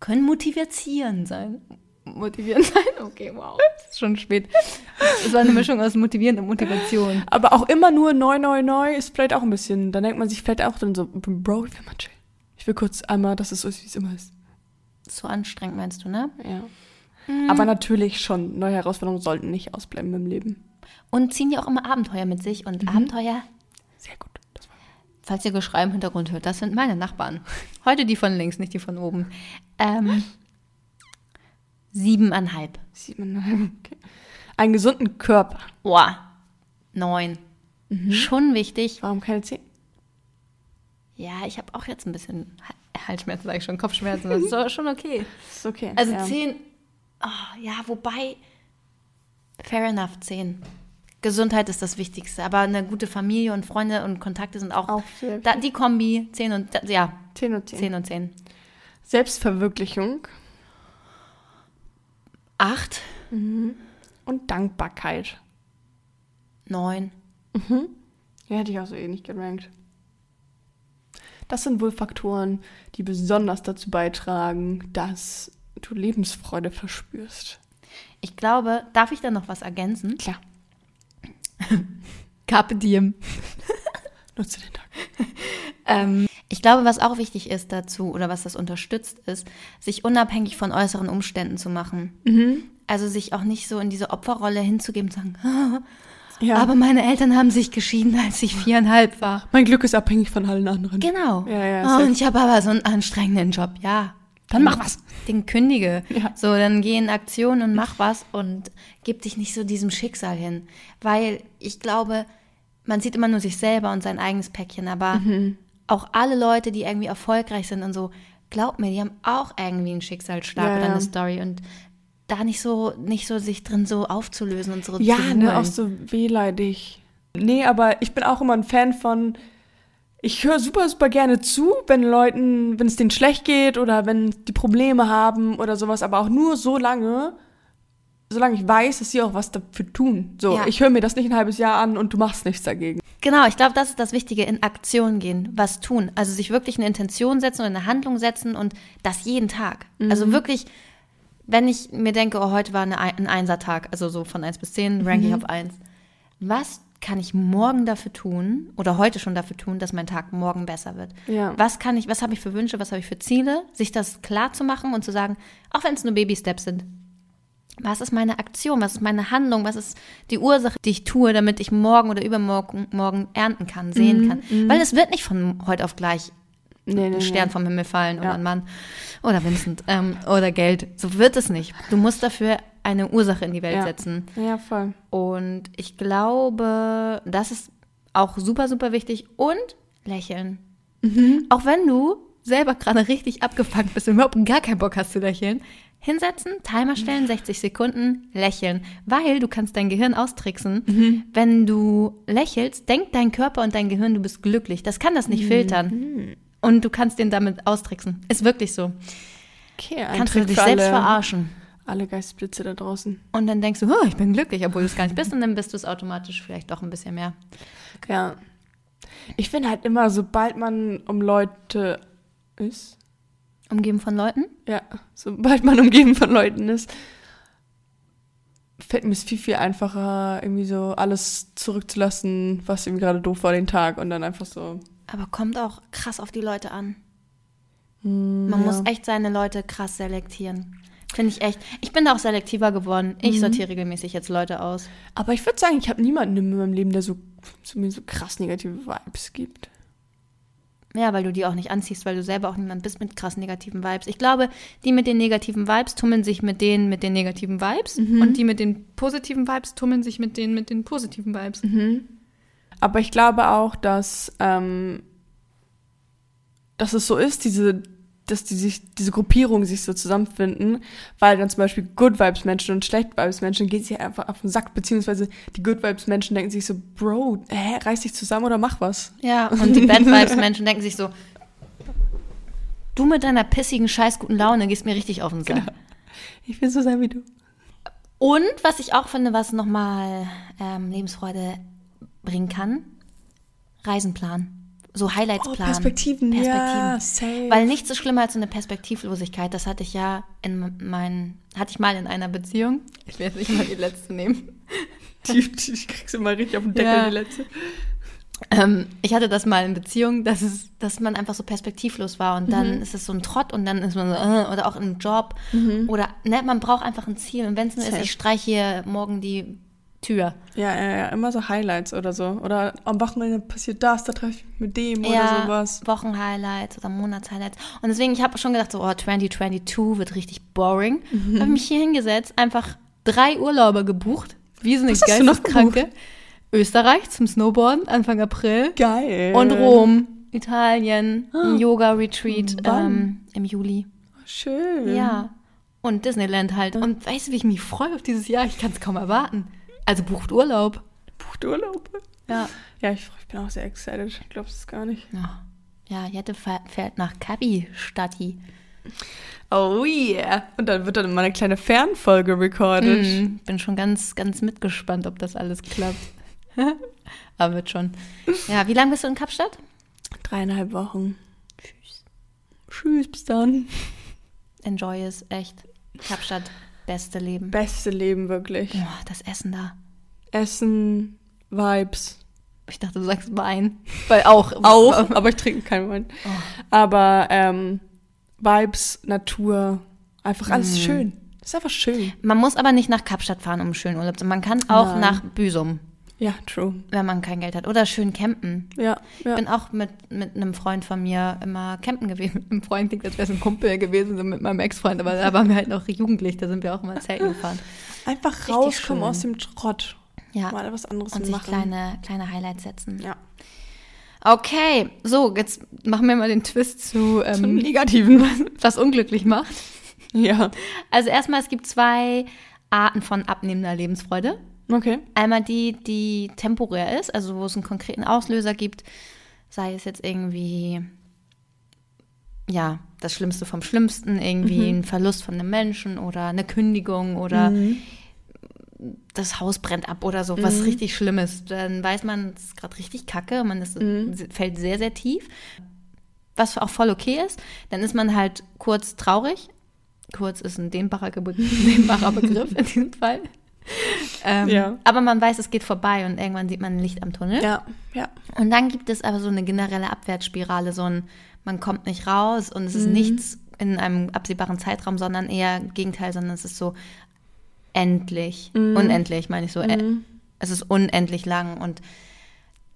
können motivieren sein. Motivieren *laughs* sein? Okay, wow. Es ist schon spät. Es war eine Mischung aus motivieren und Motivation. Aber auch immer nur neu, neu, neu ist vielleicht auch ein bisschen, da denkt man sich vielleicht auch dann so, Bro, ich will mal chillen. Ich will kurz einmal, dass es so ist, wie es immer ist. So anstrengend meinst du, ne? Ja. Aber natürlich schon, neue Herausforderungen sollten nicht ausbleiben im Leben. Und ziehen ja auch immer Abenteuer mit sich. Und Abenteuer, Sehr gut. Falls ihr Geschrei im Hintergrund hört, das sind meine Nachbarn. Heute die von links, nicht die von oben. Ähm, siebeneinhalb. siebeneinhalb. Okay. Einen gesunden Körper. Boah, neun. Schon wichtig. Warum keine zehn? Ja, ich habe auch jetzt ein bisschen Ha- Halsschmerzen, sage ich schon, Kopfschmerzen. Das ist schon okay. Ist okay. Also ja. zehn, oh, ja, wobei, Fair enough, 10. Gesundheit ist das Wichtigste, aber eine gute Familie und Freunde und Kontakte sind auch, Auch da, die Kombi 10 und ja, 10 und 10. 10 und 10. Selbstverwirklichung 8, und Dankbarkeit. 9. Ja, hätte ich auch so ähnlich gerankt. Das sind wohl Faktoren, die besonders dazu beitragen, dass du Lebensfreude verspürst. Ich glaube, darf ich da noch was ergänzen? Klar, *laughs* Carpe diem. nutze den Tag. *laughs* Ähm, ich glaube, was auch wichtig ist dazu oder was das unterstützt, ist, sich unabhängig von äußeren Umständen zu machen. Also sich auch nicht so in diese Opferrolle hinzugeben und sagen, *laughs* Ja, aber meine Eltern haben sich geschieden, als ich viereinhalb war. mein Glück ist abhängig von allen anderen. Genau. Ja, ja, oh, und ich habe aber so einen anstrengenden Job. Ja. Dann mach was. Den kündige. Ja. So, dann geh in Aktion und mach was und gib dich nicht so diesem Schicksal hin. Weil ich glaube, man sieht immer nur sich selber und sein eigenes Päckchen, aber Mhm. auch alle Leute, die irgendwie erfolgreich sind und so, glaub mir, die haben auch irgendwie einen Schicksalsschlag Ja, oder ja. eine Story und da nicht so, nicht so sich drin so aufzulösen und so Ja, zu ne, auch so wehleidig. Nee, aber ich bin auch immer ein Fan von. Ich höre super, super gerne zu, wenn Leuten, wenn es denen schlecht geht oder wenn die Probleme haben oder sowas, aber auch nur so lange, solange ich weiß, dass sie auch was dafür tun. So, Ja. ich höre mir das nicht ein halbes Jahr an und du machst nichts dagegen. Genau, ich glaube, das ist das Wichtige, in Aktion gehen, was tun. Also sich wirklich eine Intention setzen oder eine Handlung setzen und das jeden Tag. Also wirklich, wenn ich mir denke, oh, heute war eine, Ein- ein Einsertag, also so von 1 bis 10, rank ich auf 1. Was kann ich morgen dafür tun oder heute schon dafür tun, dass mein Tag morgen besser wird? Ja. Was kann ich, was habe ich für Wünsche, was habe ich für Ziele? Sich das klar zu machen und zu sagen, auch wenn es nur Baby-Steps sind, was ist meine Aktion, was ist meine Handlung, was ist die Ursache, die ich tue, damit ich morgen oder übermorgen morgen ernten kann, sehen Mhm, kann. Weil es wird nicht von heute auf gleich Nee, nee, ein Stern vom Himmel fallen oder Ja. ein Mann oder Vincent ähm, oder Geld. So wird es nicht. Du musst dafür eine Ursache in die Welt Ja. setzen. Ja, voll. Und ich glaube, das ist auch super, super wichtig. Und lächeln. Auch wenn du selber gerade richtig abgefuckt bist und überhaupt gar keinen Bock hast zu lächeln, hinsetzen, Timer stellen, 60 Sekunden, lächeln. Weil du kannst dein Gehirn austricksen. Wenn du lächelst, denkt dein Körper und dein Gehirn, du bist glücklich. Das kann das nicht filtern. Und du kannst den damit austricksen. Ist wirklich so. Okay, ein Kannst du Trick dich für selbst alle, verarschen. Alle Geistesblitze da draußen. Und dann denkst du, oh, ich bin glücklich, obwohl du es gar nicht bist. Und dann bist du es automatisch vielleicht doch ein bisschen mehr. Ja. Ich finde halt immer, sobald man um Leute ist, Umgeben von Leuten? ja, sobald man umgeben von Leuten ist, fällt mir es viel, viel einfacher, irgendwie so alles zurückzulassen, was irgendwie gerade doof war den Tag und dann einfach so. Aber kommt auch krass auf die Leute an. hm, Man ja. muss echt seine Leute krass selektieren. Finde ich echt. Ich bin da auch selektiver geworden. Ich sortiere regelmäßig jetzt Leute aus. Aber ich würde sagen, ich habe niemanden in meinem Leben, der so, mir so krass negative Vibes gibt. Ja, weil du die auch nicht anziehst, weil du selber auch niemand bist mit krass negativen Vibes. Ich glaube, die mit den negativen Vibes tummeln sich mit denen mit den negativen Vibes und die mit den positiven Vibes tummeln sich mit denen mit den positiven Vibes. Aber ich glaube auch, dass, ähm, dass es so ist, diese, dass die sich, diese Gruppierungen sich so zusammenfinden, weil dann zum Beispiel Good Vibes Menschen und Schlecht Vibes Menschen geht sich einfach auf den Sack, beziehungsweise die Good Vibes Menschen denken sich so, Bro, hä, reiß dich zusammen oder mach was. Ja, und die Bad Vibes Menschen denken sich so, du mit deiner pissigen, scheiß guten Laune gehst mir richtig auf den Sack. Ich will so sein wie du. Und was ich auch finde, was nochmal ähm, Lebensfreude bringen kann, Reisenplan. So Highlights Oh, planen. Perspektiven, ja, Perspektiven. safe. Weil nichts ist schlimmer als so eine Perspektivlosigkeit. Das hatte ich ja in meinen, hatte ich mal in einer Beziehung. Ich werde nicht mal die letzte nehmen. *laughs* Die, die, kriegst du mal richtig auf den Deckel, Ja. die letzte. Ähm, ich hatte das mal in Beziehung, dass, es, dass man einfach so perspektivlos war und Mhm. dann ist es so ein Trott und dann ist man so, äh, oder auch im Job oder ne, man braucht einfach ein Ziel und wenn es nur ist, Mhm. Safe. ich streiche hier morgen die Tür. Ja, ja, ja, immer so Highlights oder so. Oder am Wochenende passiert das, da treffe ich mich mit dem oder ja, sowas. Wochenhighlights oder Monatshighlights. Und deswegen, ich habe schon gedacht, so, oh, 2022 wird richtig boring. Mhm. Habe mich hier hingesetzt, einfach drei Urlaube gebucht, wie so eine Geisteskranke. Österreich zum Snowboarden, Anfang April. Geil. Und Rom, Italien, ein Yoga-Retreat ähm, im Juli. Schön. Ja. und Disneyland halt. Und weißt du, wie ich mich freue auf dieses Jahr? Ich kann es kaum erwarten. Also bucht Urlaub. Bucht Urlaub. Ja. Ja, ich, ich bin auch sehr excited. Ich glaube es gar nicht. Ja, ja Jette fährt nach Kabi, Stadti. Oh yeah. Und dann wird dann mal eine kleine Fernfolge recorded. Mhm, bin schon ganz, ganz mitgespannt, ob das alles klappt. *laughs* Aber wird schon. Ja, wie lange bist du in Kapstadt? Dreieinhalb Wochen. Tschüss. Tschüss, bis dann. Enjoy es, echt. Kapstadt, beste Leben. Beste Leben, wirklich. Boah, das Essen da. Essen, Vibes. Ich dachte, du sagst Wein. Weil auch. Auch, aber ich trinke keinen Wein. Oh. Aber ähm, Vibes, Natur, einfach alles Mhm. schön. ist einfach schön. Man muss aber nicht nach Kapstadt fahren, um schön Urlaub zu machen. Man kann auch Nein. nach Büsum, Ja, true. wenn man kein Geld hat. Oder schön campen. Ja, Ich ja. bin auch mit, mit einem Freund von mir immer campen gewesen. Mit einem Freund klingt, als wäre es ein Kumpel gewesen, so mit meinem Ex-Freund. Aber da waren wir halt noch jugendlich, da sind wir auch immer zelten *laughs* gefahren. Einfach rauskommen aus dem Trott. Ja, Mal was anderes und sich machen. kleine, kleine Highlights setzen. ja. Okay, so, jetzt machen wir mal den Twist zu, Zum ähm, Negativen. *laughs* was unglücklich macht. ja. Also erstmal, es gibt zwei Arten von abnehmender Lebensfreude. Okay. Einmal die, die temporär ist, also wo es einen konkreten Auslöser gibt, sei es jetzt irgendwie, ja, das Schlimmste vom Schlimmsten, irgendwie ein Verlust von einem Menschen oder eine Kündigung oder das Haus brennt ab oder so, was richtig Schlimmes. Dann weiß man, es ist gerade richtig kacke, man ist, fällt sehr, sehr tief, was auch voll okay ist. Dann ist man halt kurz traurig. Kurz ist ein dehnbarer, Ge *laughs* dehnbarer Begriff in diesem Fall. *laughs* Ähm, Ja. Aber man weiß, es geht vorbei und irgendwann sieht man ein Licht am Tunnel. Ja, ja. Und dann gibt es aber so eine generelle Abwärtsspirale, so ein, man kommt nicht raus und es Mhm. ist nichts in einem absehbaren Zeitraum, sondern eher Gegenteil, sondern es ist so endlich, Mhm. unendlich, meine ich so. Äh, Es ist unendlich lang und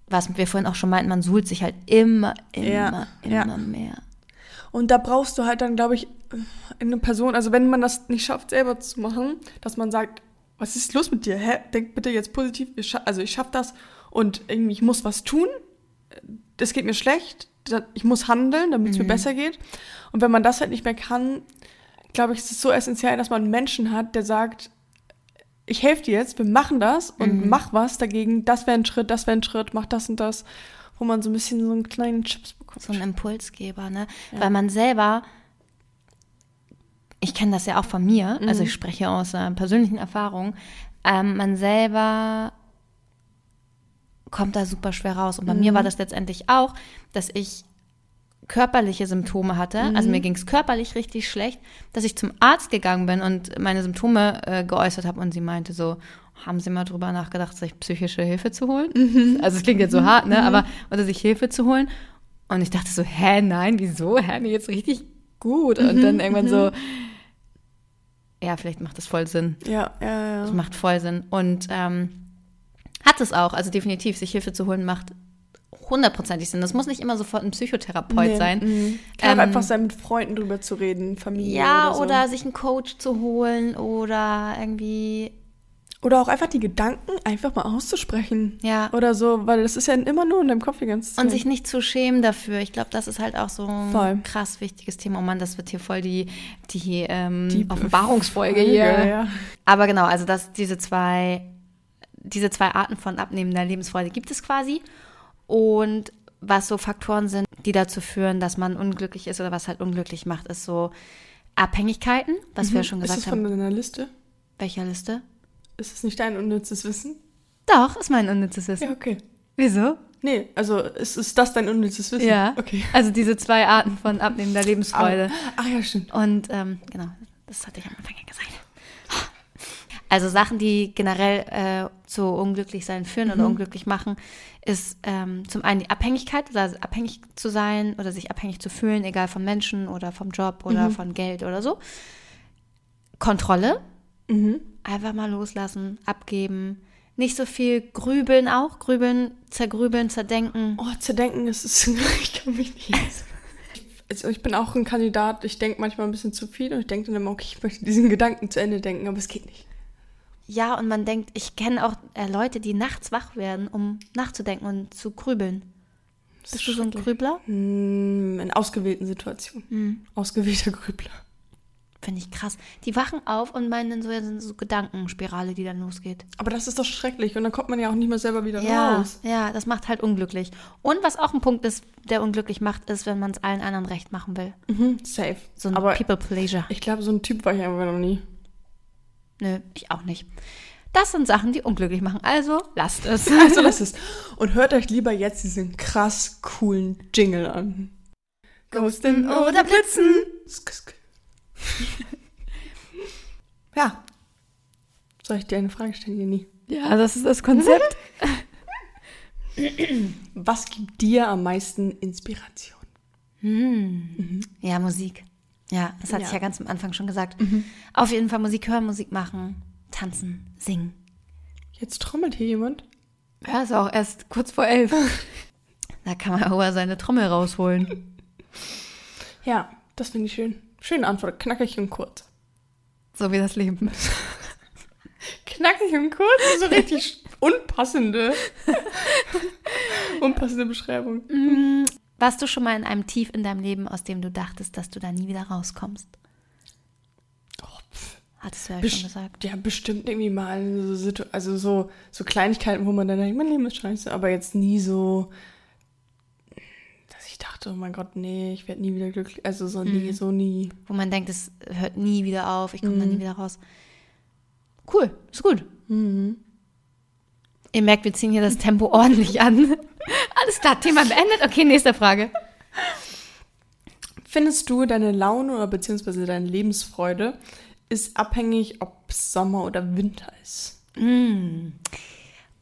was wir vorhin auch schon meinten, man suhlt sich halt immer, immer, Ja, immer ja. mehr. Und da brauchst du halt dann, glaube ich, eine Person, also wenn man das nicht schafft, selber zu machen, dass man sagt, was ist los mit dir? Hä? Denk bitte jetzt positiv, ich also ich schaffe das und irgendwie, ich muss was tun, es geht mir schlecht, ich muss handeln, damit es mir besser geht. Und wenn man das halt nicht mehr kann, glaube ich, ist es so essentiell, dass man einen Menschen hat, der sagt, ich helfe dir jetzt, wir machen das und mach was dagegen, das wäre ein Schritt, das wäre ein Schritt, mach das und das, wo man so ein bisschen so einen kleinen Chips bekommt. so ein Impulsgeber, ne? Weil man selber, ich kenne das ja auch von mir, also ich spreche aus äh, persönlichen Erfahrungen, ähm, man selber kommt da super schwer raus. Und bei mir war das letztendlich auch, dass ich körperliche Symptome hatte, also mir ging es körperlich richtig schlecht, dass ich zum Arzt gegangen bin und meine Symptome äh, geäußert habe und sie meinte so, haben Sie mal drüber nachgedacht, sich psychische Hilfe zu holen? Also es klingt jetzt so hart, ne? Aber oder sich Hilfe zu holen. Und ich dachte so, hä, nein, wieso? Hä, mir jetzt richtig gut. Und dann irgendwann so, ja, vielleicht macht das voll Sinn. Ja, ja, ja. Das macht voll Sinn. Und ähm, hat es auch. Also definitiv, sich Hilfe zu holen, macht hundertprozentig Sinn. Das muss nicht immer sofort ein Psychotherapeut Nee, sein. mhm. Kann Ähm, einfach sein, mit Freunden drüber zu reden, Familie Ja, oder so. oder sich einen Coach zu holen oder irgendwie, Oder auch einfach die Gedanken einfach mal auszusprechen. ja. Oder so, weil das ist ja immer nur in deinem Kopf die ganze Zeit. Und sich nicht zu schämen dafür. Ich glaube, das ist halt auch so ein Voll. krass wichtiges Thema. Oh Mann, das wird hier voll die, die, ähm, Die Offenbarungsfolge Folge, hier. ja. Aber genau, also das, diese zwei, diese zwei Arten von abnehmender Lebensfreude gibt es quasi. Und was so Faktoren sind, die dazu führen, dass man unglücklich ist oder was halt unglücklich macht, ist so Abhängigkeiten, was wir ja schon Mhm. ist gesagt das von haben. deiner Liste? Welcher Liste? Ist es nicht dein unnützes Wissen? Doch, ist mein unnützes Wissen. Ja, okay. Wieso? Nee, also ist, ist das dein unnützes Wissen? Ja. Okay. Also diese zwei Arten von abnehmender Lebensfreude. Ach ja, stimmt. Und ähm, genau, das hatte ich am Anfang ja gesagt. Also Sachen, die generell äh, zu unglücklich sein führen oder unglücklich machen, ist ähm, zum einen die Abhängigkeit, also abhängig zu sein oder sich abhängig zu fühlen, egal von Menschen oder vom Job oder von Geld oder so. Kontrolle, Mhm. Einfach mal loslassen, abgeben. Nicht so viel grübeln auch, grübeln, zergrübeln, zerdenken. Oh, zerdenken, es ist, *laughs* ich kann mich nicht. Also ich bin auch ein Kandidat, ich denke manchmal ein bisschen zu viel und ich denke dann immer, okay, ich möchte diesen Gedanken zu Ende denken, aber es geht nicht. Ja, und man denkt, ich kenne auch äh, Leute, die nachts wach werden, um nachzudenken und zu grübeln. Bist du so ein Grübler? Hm, in ausgewählten Situationen. Hm. Ausgewählter Grübler. Finde ich krass. Die wachen auf und meinen so, ja, sind so Gedankenspirale, die dann losgeht. Aber das ist doch schrecklich und dann kommt man ja auch nicht mehr selber wieder Ja, raus. ja, das macht halt unglücklich. Und was auch ein Punkt ist, der unglücklich macht, ist, wenn man es allen anderen recht machen will. Mhm, safe. So ein Aber People Pleasure. ich glaube, so ein Typ war ich einfach noch nie. Nö, ich auch nicht. Das sind Sachen, die unglücklich machen. Also lasst es. *laughs* Also das ist. Und hört euch lieber jetzt diesen krass coolen Jingle an. Ghosten oder Blitzen. Sk, sk. *laughs* ja. Soll ich dir eine Frage stellen, Jenny? Ja, das ist das Konzept. *laughs* Was gibt dir am meisten Inspiration? Ja, Musik. Ja, das hatte Ja. ich ja ganz am Anfang schon gesagt. Auf jeden Fall Musik hören, Musik machen, tanzen, singen. Jetzt trommelt hier jemand. Ja, ist auch erst kurz vor elf. *laughs* Da kann man aber seine Trommel rausholen. Ja, das finde ich schön. Schöne Antwort, knackig und kurz. So wie das Leben. Knackig und kurz ist so richtig *laughs* unpassende. *laughs* unpassende Beschreibung. Warst du schon mal in einem Tief in deinem Leben, aus dem du dachtest, dass du da nie wieder rauskommst? Hattest du ja schon gesagt. Ja, bestimmt irgendwie mal so, also so, so Kleinigkeiten, wo man dann denkt, mein Leben ist scheiße, aber jetzt nie so, dachte, oh mein Gott, nee, ich werde nie wieder glücklich. Also so nie, so nie. Wo man denkt, es hört nie wieder auf, ich komme da nie wieder raus. Cool, ist gut. Ihr merkt, wir ziehen hier das Tempo ordentlich an. *laughs* Alles klar, Thema beendet. Okay, nächste Frage. Findest du, deine Laune oder beziehungsweise deine Lebensfreude ist abhängig, ob es Sommer oder Winter ist?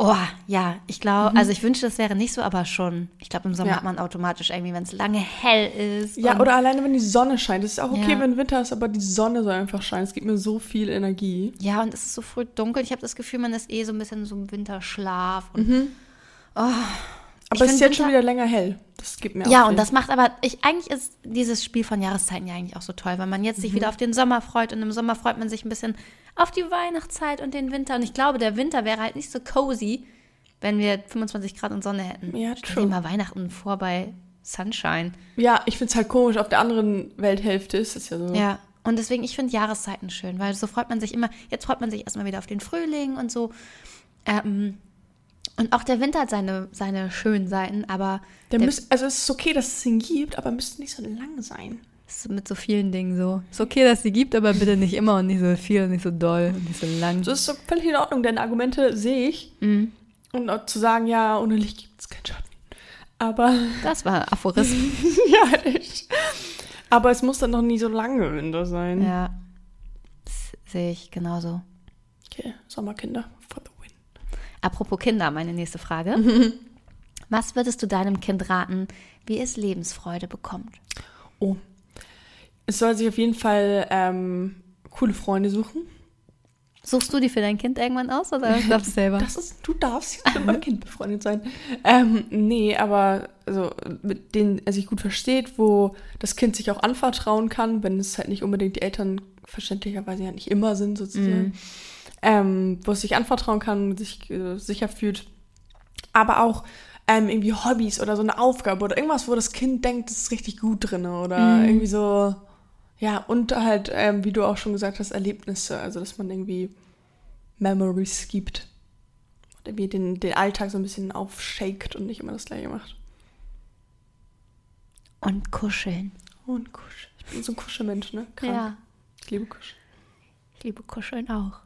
Oh, ja, ich glaube, also ich wünsche, das wäre nicht so, aber schon. Ich glaube, im Sommer Ja. hat man automatisch irgendwie, wenn es lange hell ist. Ja, oder alleine, wenn die Sonne scheint. Es ist auch okay, Ja. wenn Winter ist, aber die Sonne soll einfach scheinen. Es gibt mir so viel Energie. Ja, und es ist so früh dunkel. Ich habe das Gefühl, man ist eh so ein bisschen so im Winterschlaf. Und Aber es ist jetzt schon wieder länger hell. Das gibt mir auch Ja, und das macht aber, ich, eigentlich ist dieses Spiel von Jahreszeiten ja eigentlich auch so toll, weil man jetzt sich wieder auf den Sommer freut und im Sommer freut man sich ein bisschen auf die Weihnachtszeit und den Winter. Und ich glaube, der Winter wäre halt nicht so cozy, wenn wir 25 Grad und Sonne hätten. Ja, Stell true. dir mal Weihnachten vor bei Sunshine. Ja, ich finde es halt komisch. Auf der anderen Welthälfte ist es ja so. Ja, und deswegen, ich finde Jahreszeiten schön, weil so freut man sich immer, jetzt freut man sich erstmal wieder auf den Frühling und so. Ähm, und auch der Winter hat seine, seine schönen Seiten, aber Der der- müsst, also es ist okay, dass es ihn gibt, aber müsste nicht so lang sein. ist mit so vielen Dingen so. Ist okay, dass sie gibt, aber bitte nicht immer und nicht so viel und nicht so doll und nicht so lang. So ist so völlig in Ordnung, deine Argumente sehe ich. Mhm. Und auch zu sagen, ja, ohne Licht gibt es keinen Schatten. Aber, *laughs* Das war Aphorismus. *laughs* ja, echt. Aber es muss dann noch nie so lange Winter sein. ja, das sehe ich genauso. Okay, Sommerkinder. Apropos Kinder, meine nächste Frage. *laughs* Was würdest du deinem Kind raten, wie es Lebensfreude bekommt? Oh. Es soll sich auf jeden Fall ähm, coole Freunde suchen. Suchst du die für dein Kind irgendwann aus oder *laughs* darfst du selber? Das ist, du darfst jetzt mit meinem *laughs* Kind befreundet sein. Ähm, nee, aber also, mit denen er sich gut versteht, wo das Kind sich auch anvertrauen kann, wenn es halt nicht unbedingt die Eltern verständlicherweise ja nicht immer sind, sozusagen. Ähm, wo es sich anvertrauen kann, sich äh, sicher fühlt. Aber auch ähm, irgendwie Hobbys oder so eine Aufgabe oder irgendwas, wo das Kind denkt, das ist richtig gut drin oder irgendwie so. Ja, und halt, ähm, wie du auch schon gesagt hast, Erlebnisse. Also, dass man irgendwie Memories gibt. Und irgendwie den, den Alltag so ein bisschen aufshakt und nicht immer das Gleiche macht. Und kuscheln. Und Kusch. Ich bin so ein Kuschelmensch, ne? Krank. Ja, Ich liebe Kusch. ich liebe kuscheln auch.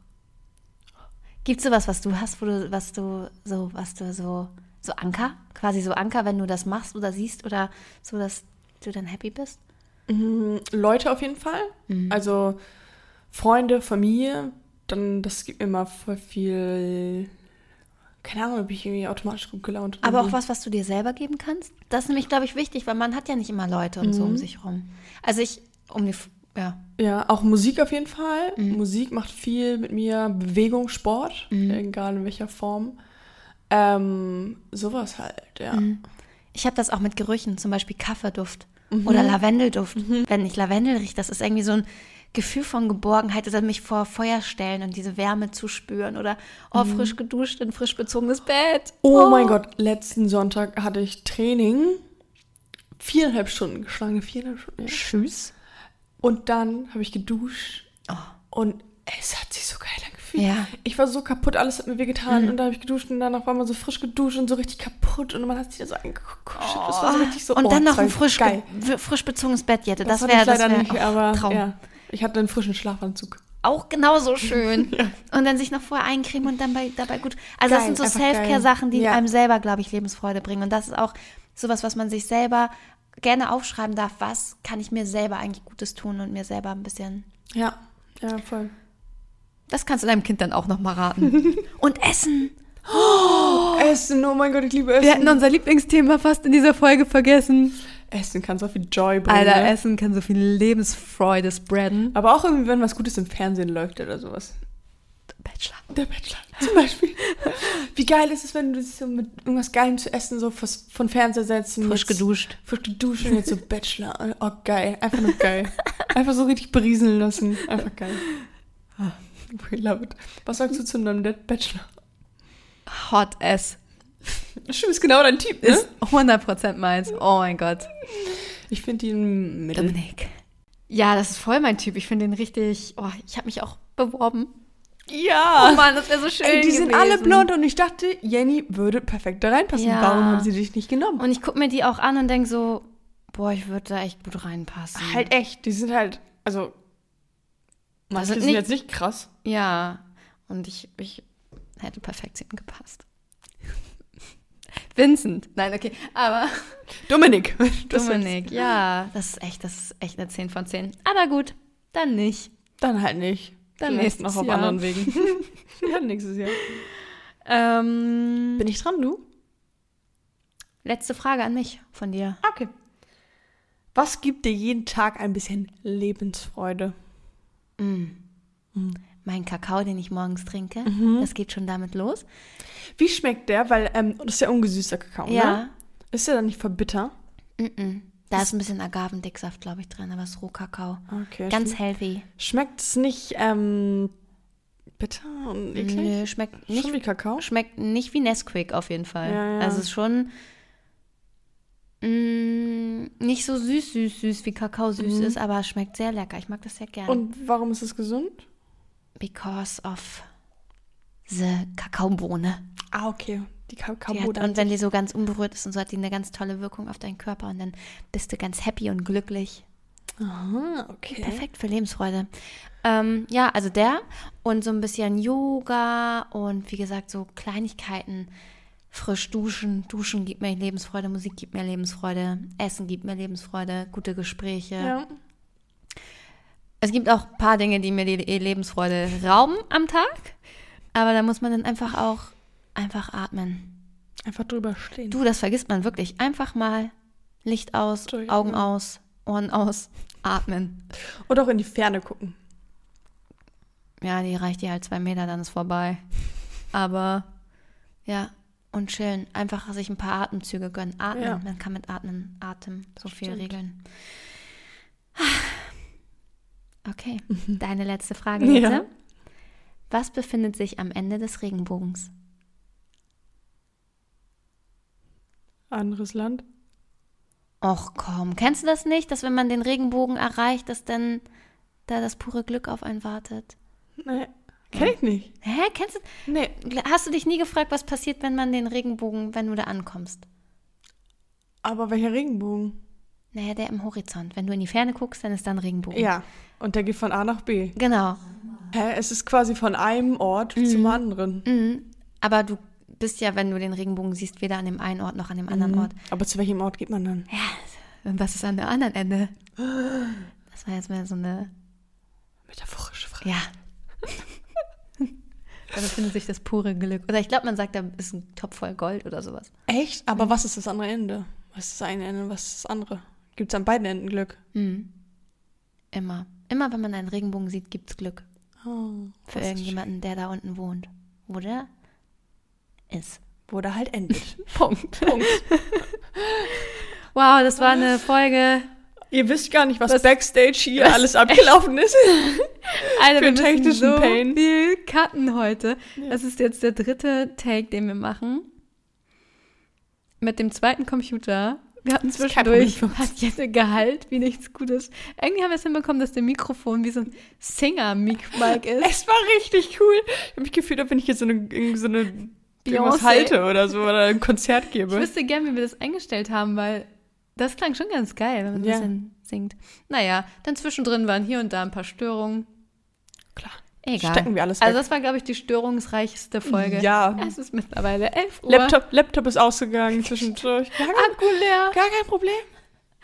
Gibt es sowas, was du hast, wo du, was du so, was du so, so Anker? Quasi so Anker, wenn du das machst oder siehst oder so, dass du dann happy bist? Mhm, Leute auf jeden Fall. Also Freunde, Familie. Dann, das gibt mir immer voll viel. Keine Ahnung, ob ich irgendwie automatisch gut gelaunt Aber auch irgendwie. was, was du dir selber geben kannst? Das ist nämlich, glaube ich, wichtig, weil man hat ja nicht immer Leute und so um sich rum. Also ich, um die, ja. Ja, auch Musik auf jeden Fall. Musik macht viel mit mir. Bewegung, Sport, egal in welcher Form. Ähm, sowas halt, ja. Ich habe das auch mit Gerüchen, zum Beispiel Kaffeeduft oder Lavendelduft. Wenn ich Lavendel rieche, das ist irgendwie so ein Gefühl von Geborgenheit oder mich vor Feuer stellen und diese Wärme zu spüren oder oh, frisch geduscht in frisch bezogenes Bett. Oh, mein Gott, letzten Sonntag hatte ich Training. Viereinhalb Stunden geschlagen, viereinhalb Stunden. Ja. Tschüss. Und dann habe ich geduscht Oh. und es hat sich so geil angefühlt. Ja. Ich war so kaputt, alles hat mir wehgetan Mhm. und dann habe ich geduscht und danach war man so frisch geduscht und so richtig kaputt und man hat sich da so angeguckt. das war so Oh. richtig so und oh, dann noch das ein frisch, frisch bezogenes Bettjette. Das, hatte wäre das wär, nicht, oh, aber Traum. ja. Ich hatte einen frischen Schlafanzug. Auch genauso schön. *laughs* Und dann sich noch vorher eincremen und dann bei, dabei gut. Also das Geil, sind so Self-Care-Sachen, die. Ja. einem selber, glaube ich, Lebensfreude bringen. Und das ist auch sowas, was man sich selber gerne aufschreiben darf. Was kann ich mir selber eigentlich Gutes tun und mir selber ein bisschen. Ja, ja, voll. Das kannst du deinem Kind dann auch noch mal raten. *laughs* und Essen. Essen, oh mein Gott, ich liebe Essen. Wir hätten unser Lieblingsthema fast in dieser Folge vergessen. Essen kann so viel Joy bringen. Alter, ne? Essen kann so viel Lebensfreude spreaden. Aber auch irgendwie, wenn was Gutes im Fernsehen läuft oder sowas. Bachelor. Der Bachelor zum Beispiel. *laughs* Wie geil ist es, wenn du dich so mit irgendwas Geilem zu essen so von Fernseher setzen. Frisch jetzt- geduscht. Frisch geduscht und jetzt so Bachelor. Oh, geil. Einfach nur geil. Einfach so richtig berieseln lassen. Einfach geil. Ah, We love it. Was sagst du zu einem Bachelor? Hot S. Stimmt, ist genau dein Typ, ne? Ist 100% meins. Oh mein Gott. Ich finde ihn mittel. Dominik. Ja, das ist voll mein Typ. Ich finde den richtig. Oh, ich habe mich auch beworben. Ja. Oh Mann, das wäre so schön. Ey, die sind gewesen. alle blond und ich dachte, Jenny würde perfekt da reinpassen. Ja. Warum haben sie dich nicht genommen? Und ich gucke mir die auch an und denke so, boah, ich würde da echt gut reinpassen. halt echt, die sind halt, also, manche sind sind nicht- jetzt nicht krass. Ja. Und ich, ich hätte perfekt zu ihm gepasst. *laughs* Vincent. Nein, okay. Aber *laughs* Dominik. *laughs* Dominik, ja, das ist echt, das ist echt eine 10 von 10. Aber gut, dann nicht. Dann halt nicht. Dann Vielleicht nächstes noch auf Jahr. anderen Wegen. *laughs* ja, nächstes Jahr. Ähm, Bin ich dran, du? letzte Frage an mich von dir. Okay. Was gibt dir jeden Tag ein bisschen Lebensfreude? Mein Kakao, den ich morgens trinke, das geht schon damit los. Wie schmeckt der? Weil, ähm, das ist ja ungesüßter Kakao, Ja. ne? Ist der dann nicht verbitter? Mm-mm. Da ist ein bisschen Agavendicksaft, glaube ich, drin, aber es ist Rohkakao. Okay. Ganz healthy. Schmeckt es nicht, ähm, bitter und eklig? Nö, schmeckt nicht, Schon wie Kakao? schmeckt nicht wie Nesquik auf jeden Fall. Ja, ja. Also es ist schon mm, nicht so süß, süß, süß, wie Kakao süß ist, aber es schmeckt sehr lecker. Ich mag das sehr gerne. Mhm. Und warum ist es gesund? Because of the Kakaobohne. Ah, okay. Die hat, und wenn die so ganz unberührt ist und so, hat die eine ganz tolle Wirkung auf deinen Körper und dann bist du ganz happy und glücklich. Aha, okay. Perfekt für Lebensfreude. Ähm, ja, also der und so ein bisschen Yoga und wie gesagt, so Kleinigkeiten. Frisch duschen. Duschen gibt mir Lebensfreude, Musik gibt mir Lebensfreude, Essen gibt mir Lebensfreude, gute Gespräche. Ja. Es gibt auch ein paar Dinge, die mir die Lebensfreude rauben am Tag. Aber da muss man dann einfach auch einfach atmen. Einfach drüber stehen. Du, das vergisst man wirklich. Einfach mal Licht aus, Durchatmen. Augen aus, Ohren aus, atmen. Oder auch in die Ferne gucken. Ja, die reicht dir halt zwei Meter, dann ist vorbei. Aber ja, und chillen. Einfach sich ein paar Atemzüge gönnen. Atmen. Ja. Man kann mit Atmen, Atem so viel stimmt. regeln. Okay, *laughs* deine letzte Frage Ja. bitte. Was befindet sich am Ende des Regenbogens? Anderes Land. Och komm, kennst du das nicht, dass wenn man den Regenbogen erreicht, dass dann da das pure Glück auf einen wartet? Nee, kenn ich nicht. Hä, kennst du? Nee. Hast du dich nie gefragt, was passiert, wenn man den Regenbogen, wenn du da ankommst? Aber welcher Regenbogen? Naja, der im Horizont. Wenn du in die Ferne guckst, dann ist da ein Regenbogen. Ja. Und der geht von A nach B. Genau. Hä? Es ist quasi von einem Ort zum anderen. Mhm. Aber du bist ja, wenn du den Regenbogen siehst, weder an dem einen Ort noch an dem anderen Ort. Aber zu welchem Ort geht man dann? Ja, und was ist an der anderen Ende? Das war jetzt mal so eine. Metaphorische Frage. Ja. *laughs* da befindet sich das pure Glück. Oder ich glaube, man sagt, da ist ein Topf voll Gold oder sowas. Echt? Aber was ist das andere Ende? Was ist das eine Ende, was ist das andere? Gibt es an beiden Enden Glück? Mhm. Immer. Immer, wenn man einen Regenbogen sieht, gibt's Glück. Oh, Für irgendjemanden, der da unten wohnt. Oder ist. Wo der halt endet. *laughs* Punkt. Punkt. *laughs* Wow, das war eine Folge. Ihr wisst gar nicht, was, Was- Backstage hier was alles abgelaufen ist. *laughs* Alter, Für wir müssen technischen so Pain. viel cutten heute. Das ist jetzt der dritte Take, den wir machen. Mit dem zweiten Computer Wir hatten zwischendurch, hat Jette Gehalt wie nichts Gutes. Irgendwie haben wir es hinbekommen, dass der Mikrofon wie so ein Singer-Mic ist. Es war richtig cool. Ich habe mich gefühlt, als wenn ich jetzt so eine, irgendwie so eine Beyoncé. halte oder so oder ein Konzert Ich gebe. wüsste gern, wie wir das eingestellt haben, weil das klang schon ganz geil, wenn man Ja. ein bisschen singt. Naja, dann zwischendrin waren hier und da ein paar Störungen. Klar. Egal. Stecken wir alles Also weg. das war, glaube ich, die störungsreichste Folge. Ja. Es ist mittlerweile 11 Uhr. Laptop, Laptop ist ausgegangen zwischendurch. Gar kein, Akku leer. gar kein Problem.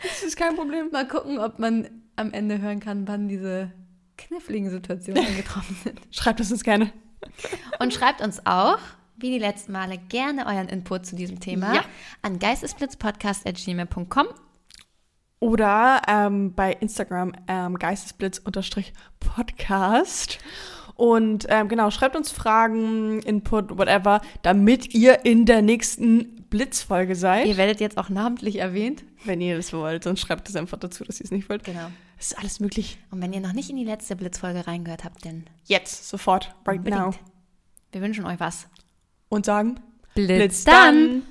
Das ist kein Problem. Mal gucken, ob man am Ende hören kann, wann diese kniffligen Situationen *laughs* eingetroffen sind. Schreibt es uns gerne. Und schreibt uns auch, wie die letzten Male, gerne euren Input zu diesem Thema Ja. an geistesblitzpodcast.gmail.com. Oder ähm, bei Instagram ähm, geistesblitz-podcast. Und ähm, genau, schreibt uns Fragen, Input, whatever, damit ihr in der nächsten Blitzfolge seid. Ihr werdet jetzt auch namentlich erwähnt. Wenn ihr das wollt, sonst schreibt es einfach dazu, dass ihr es nicht wollt. Genau. Es ist alles möglich. Und wenn ihr noch nicht in die letzte Blitzfolge reingehört habt, dann Jetzt, sofort, right now. unbedingt. Wir wünschen euch was und sagen Blitz, Blitz dann. dann.